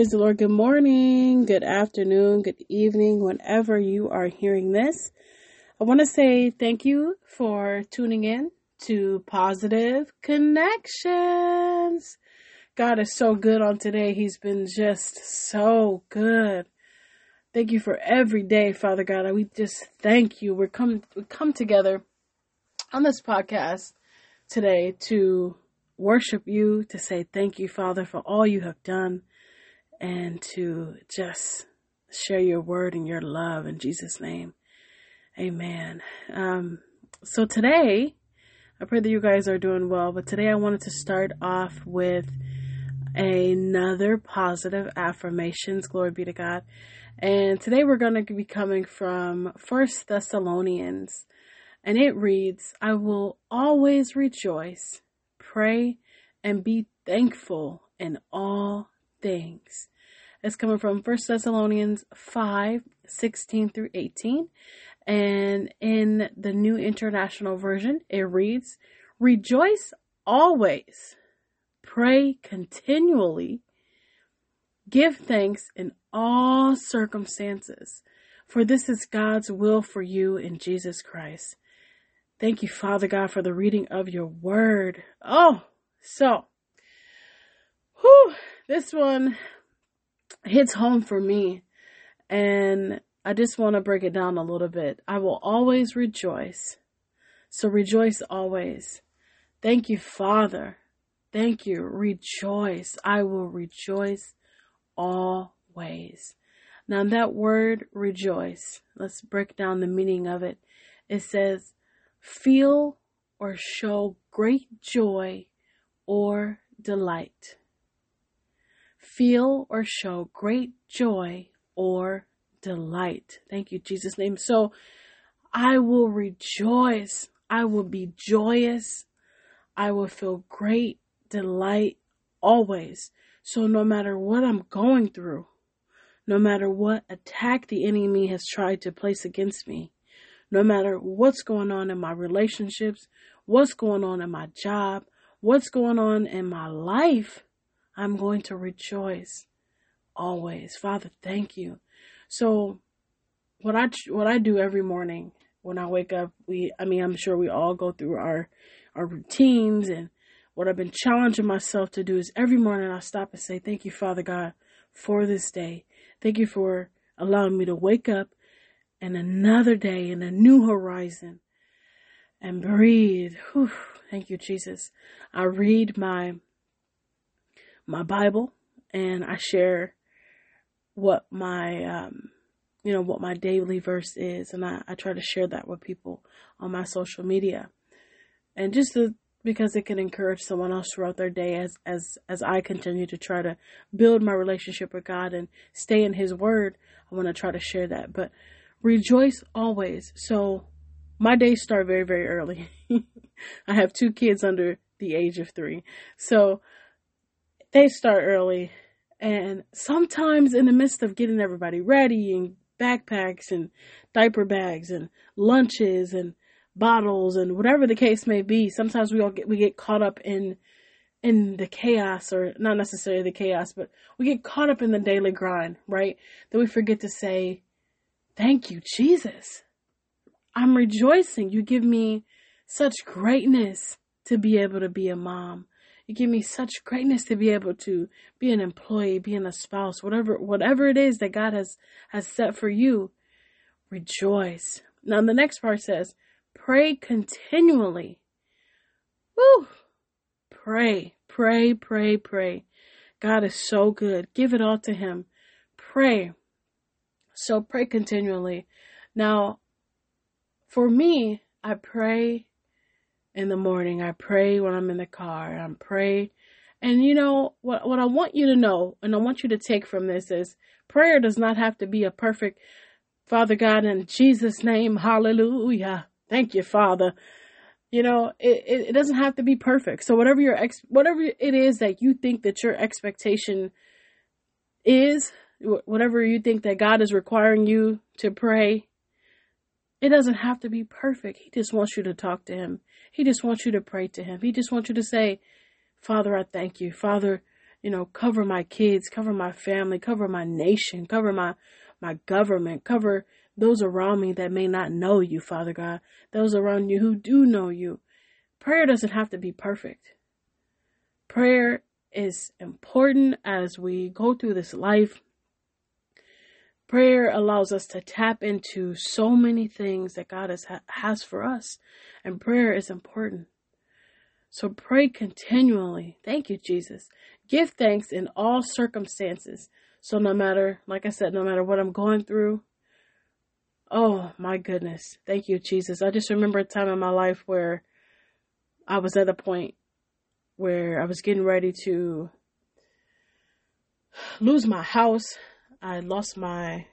Praise the Lord. Good morning, good afternoon, good evening, whenever you are hearing this. I want to say thank you for tuning in to Positive Connections. God is so good on today. He's been just so good. Thank you for every day, Father God. We just thank you. We're come we come together on this podcast today to worship you, to say thank you, Father, for all you have done, and to just share your word and your love in Jesus' name. Amen. Um, so today, I pray that you guys are doing well, but today I wanted to start off with another positive affirmations. Glory be to God. And today we're going to be coming from First Thessalonians, and it reads, I will always rejoice pray, and be thankful in all things. It's coming from 1 Thessalonians 5 16 through 18. And in the New International Version, it reads, Rejoice always, pray continually, give thanks in all circumstances, for this is God's will for you in Jesus Christ. Thank you, Father God, for the reading of your word. Oh, so, whew, this one hits home for me. And I just want to break it down a little bit. I will always rejoice. So rejoice always. Thank you, Father. Thank you. Rejoice. I will rejoice always. Now, that word rejoice, let's break down the meaning of it. It says feel or show great joy or delight. Feel or show great joy or delight. Thank you, Jesus' name. So I will rejoice. I will be joyous. I will feel great delight always. So no matter what I'm going through, no matter what attack the enemy has tried to place against me, no matter what's going on in my relationships, what's going on in my job, what's going on in my life, I'm going to rejoice always. Father, thank you. So what I what I do every morning when I wake up, we I mean, I'm sure we all go through our our routines and what I've been challenging myself to do is every morning I stop and say, "Thank you, Father God, for this day. Thank you for allowing me to wake up and another day and a new horizon and breathe. Whew, thank you, Jesus. I read my my Bible and I share what my um, you know what my daily verse is and I, I try to share that with people on my social media. And just to, because it can encourage someone else throughout their day as as as I continue to try to build my relationship with God and stay in his word, I want to try to share that. But rejoice always. So my days start very, very early. I have two kids under the age of three. So they start early. And sometimes in the midst of getting everybody ready and backpacks and diaper bags and lunches and bottles and whatever the case may be, sometimes we all get, we get caught up in, in the chaos or not necessarily the chaos, but we get caught up in the daily grind, right? That we forget to say, Thank you, Jesus. I'm rejoicing. You give me such greatness to be able to be a mom. You give me such greatness to be able to be an employee, being a spouse, whatever whatever it is that God has has set for you. Rejoice. Now the next part says, pray continually. Woo! Pray, pray, pray, pray. God is so good. Give it all to him. Pray. So pray continually. Now, for me, I pray in the morning. I pray when I'm in the car. I pray. And you know, what, what I want you to know and I want you to take from this is prayer does not have to be a perfect Father God in Jesus name. Hallelujah. Thank you, Father. You know, it, it, it doesn't have to be perfect. So whatever your ex, whatever it is that you think that your expectation is, whatever you think that God is requiring you to pray, it doesn't have to be perfect. He just wants you to talk to Him. He just wants you to pray to Him. He just wants you to say, Father, I thank you. Father, you know, cover my kids, cover my family, cover my nation, cover my, my government, cover those around me that may not know you, Father God, those around you who do know you. Prayer doesn't have to be perfect. Prayer is important as we go through this life. Prayer allows us to tap into so many things that God has, has for us, and prayer is important. So pray continually. Thank you, Jesus. Give thanks in all circumstances. So no matter, like I said, no matter what I'm going through, oh my goodness. Thank you, Jesus. I just remember a time in my life where I was at a point where I was getting ready to lose my house. I had lost my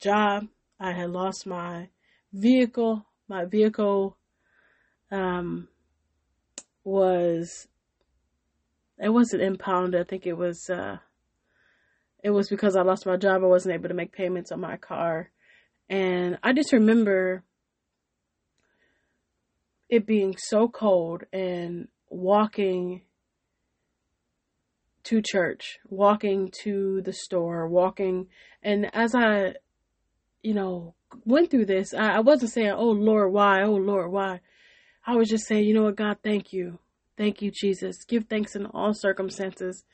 job. I had lost my vehicle. My vehicle, um, was it wasn't impounded. I think it was uh it was because I lost my job. I wasn't able to make payments on my car. And I just remember it being so cold and walking to church, walking to the store, walking. And as I, you know, went through this, I, I wasn't saying, oh Lord, why? Oh Lord, why? I was just saying, you know what, God, thank you. Thank you, Jesus. Give thanks in all circumstances.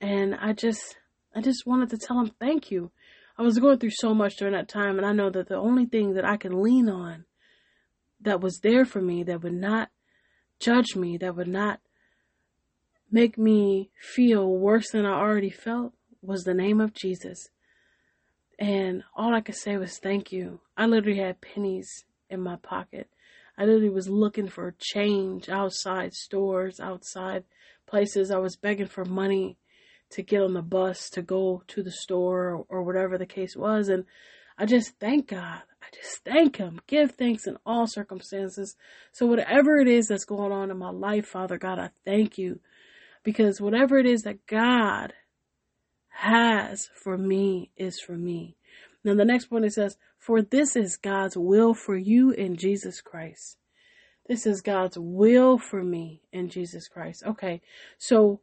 And I just, I just wanted to tell him thank you. I was going through so much during that time, and I know that the only thing that I can lean on that was there for me, that would not judge me, that would not make me feel worse than I already felt, was the name of Jesus. And all I could say was thank you. I literally had pennies in my pocket. I literally was looking for change outside stores, outside places. I was begging for money to get on the bus to go to the store or, whatever the case was. And I just thank God. I just thank Him. Give thanks in all circumstances. So, whatever it is that's going on in my life, Father God, I thank you. Because whatever it is that God has for me is for me. Now, the next point it says, For this is God's will for you in Jesus Christ. This is God's will for me in Jesus Christ. Okay, so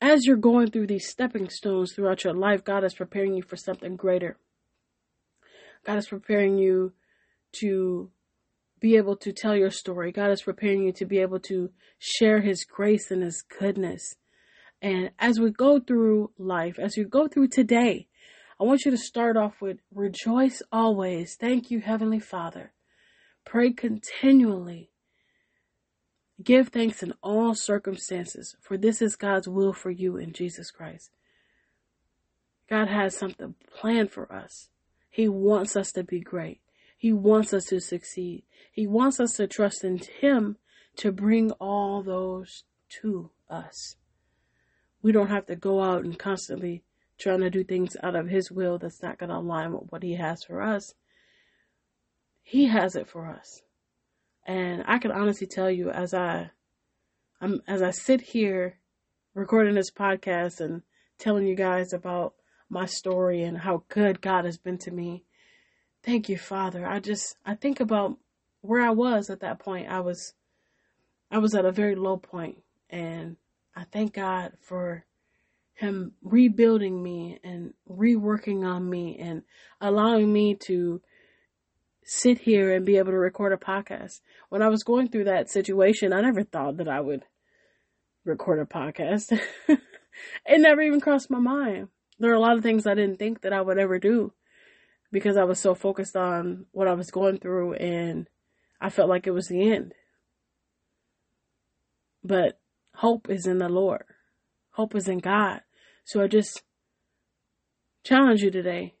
as you're going through these stepping stones throughout your life, God is preparing you for something greater. God is preparing you to be able to tell your story. God is preparing you to be able to share His grace and His goodness. And as we go through life, as you go through today, I want you to start off with rejoice always. Thank you, Heavenly Father. Pray continually. Give thanks in all circumstances, for this is God's will for you in Jesus Christ. God has something planned for us. He wants us to be great. He wants us to succeed. He wants us to trust in Him to bring all those to us. We don't have to go out and constantly trying to do things out of His will that's not going to align with what He has for us. He has it for us. And I can honestly tell you as I I'm as I sit here recording this podcast and telling you guys about my story and how good God has been to me. Thank you, Father. I just I think about where I was at that point. I was I was at a very low point and I thank God for him rebuilding me and reworking on me and allowing me to sit here and be able to record a podcast. When I was going through that situation, I never thought that I would record a podcast. it never even crossed my mind. There are a lot of things I didn't think that I would ever do because I was so focused on what I was going through and I felt like it was the end. But hope is in the Lord. Hope is in God. So I just challenge you today,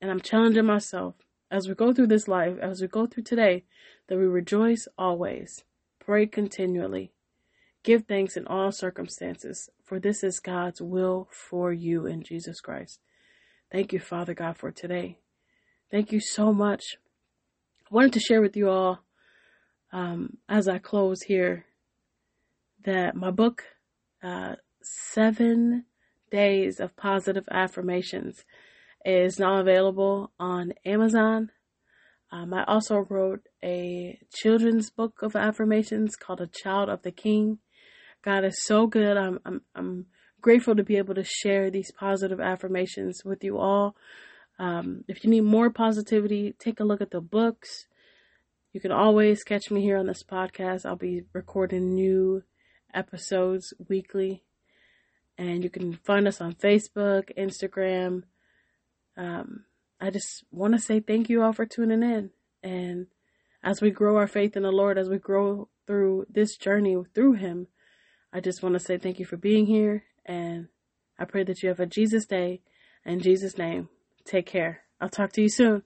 and I'm challenging myself as we go through this life, as we go through today, that we rejoice always, pray continually, give thanks in all circumstances, for this is God's will for you in Jesus Christ. Thank you, Father God, for today. Thank you so much. I wanted to share with you all, um, as I close here, that my book, uh, Seven Days of Positive Affirmations, is now available on Amazon. Um, I also wrote a children's book of affirmations called A Child of the King. God is so good. I'm, I'm, I'm grateful to be able to share these positive affirmations with you all. Um, if you need more positivity, take a look at the books. You can always catch me here on this podcast. I'll be recording new episodes weekly. And you can find us on Facebook, Instagram. Um, I just want to say thank you all for tuning in. And as we grow our faith in the Lord, as we grow through this journey through Him, I just want to say thank you for being here. And I pray that you have a Jesus day. In Jesus' name, take care. I'll talk to you soon.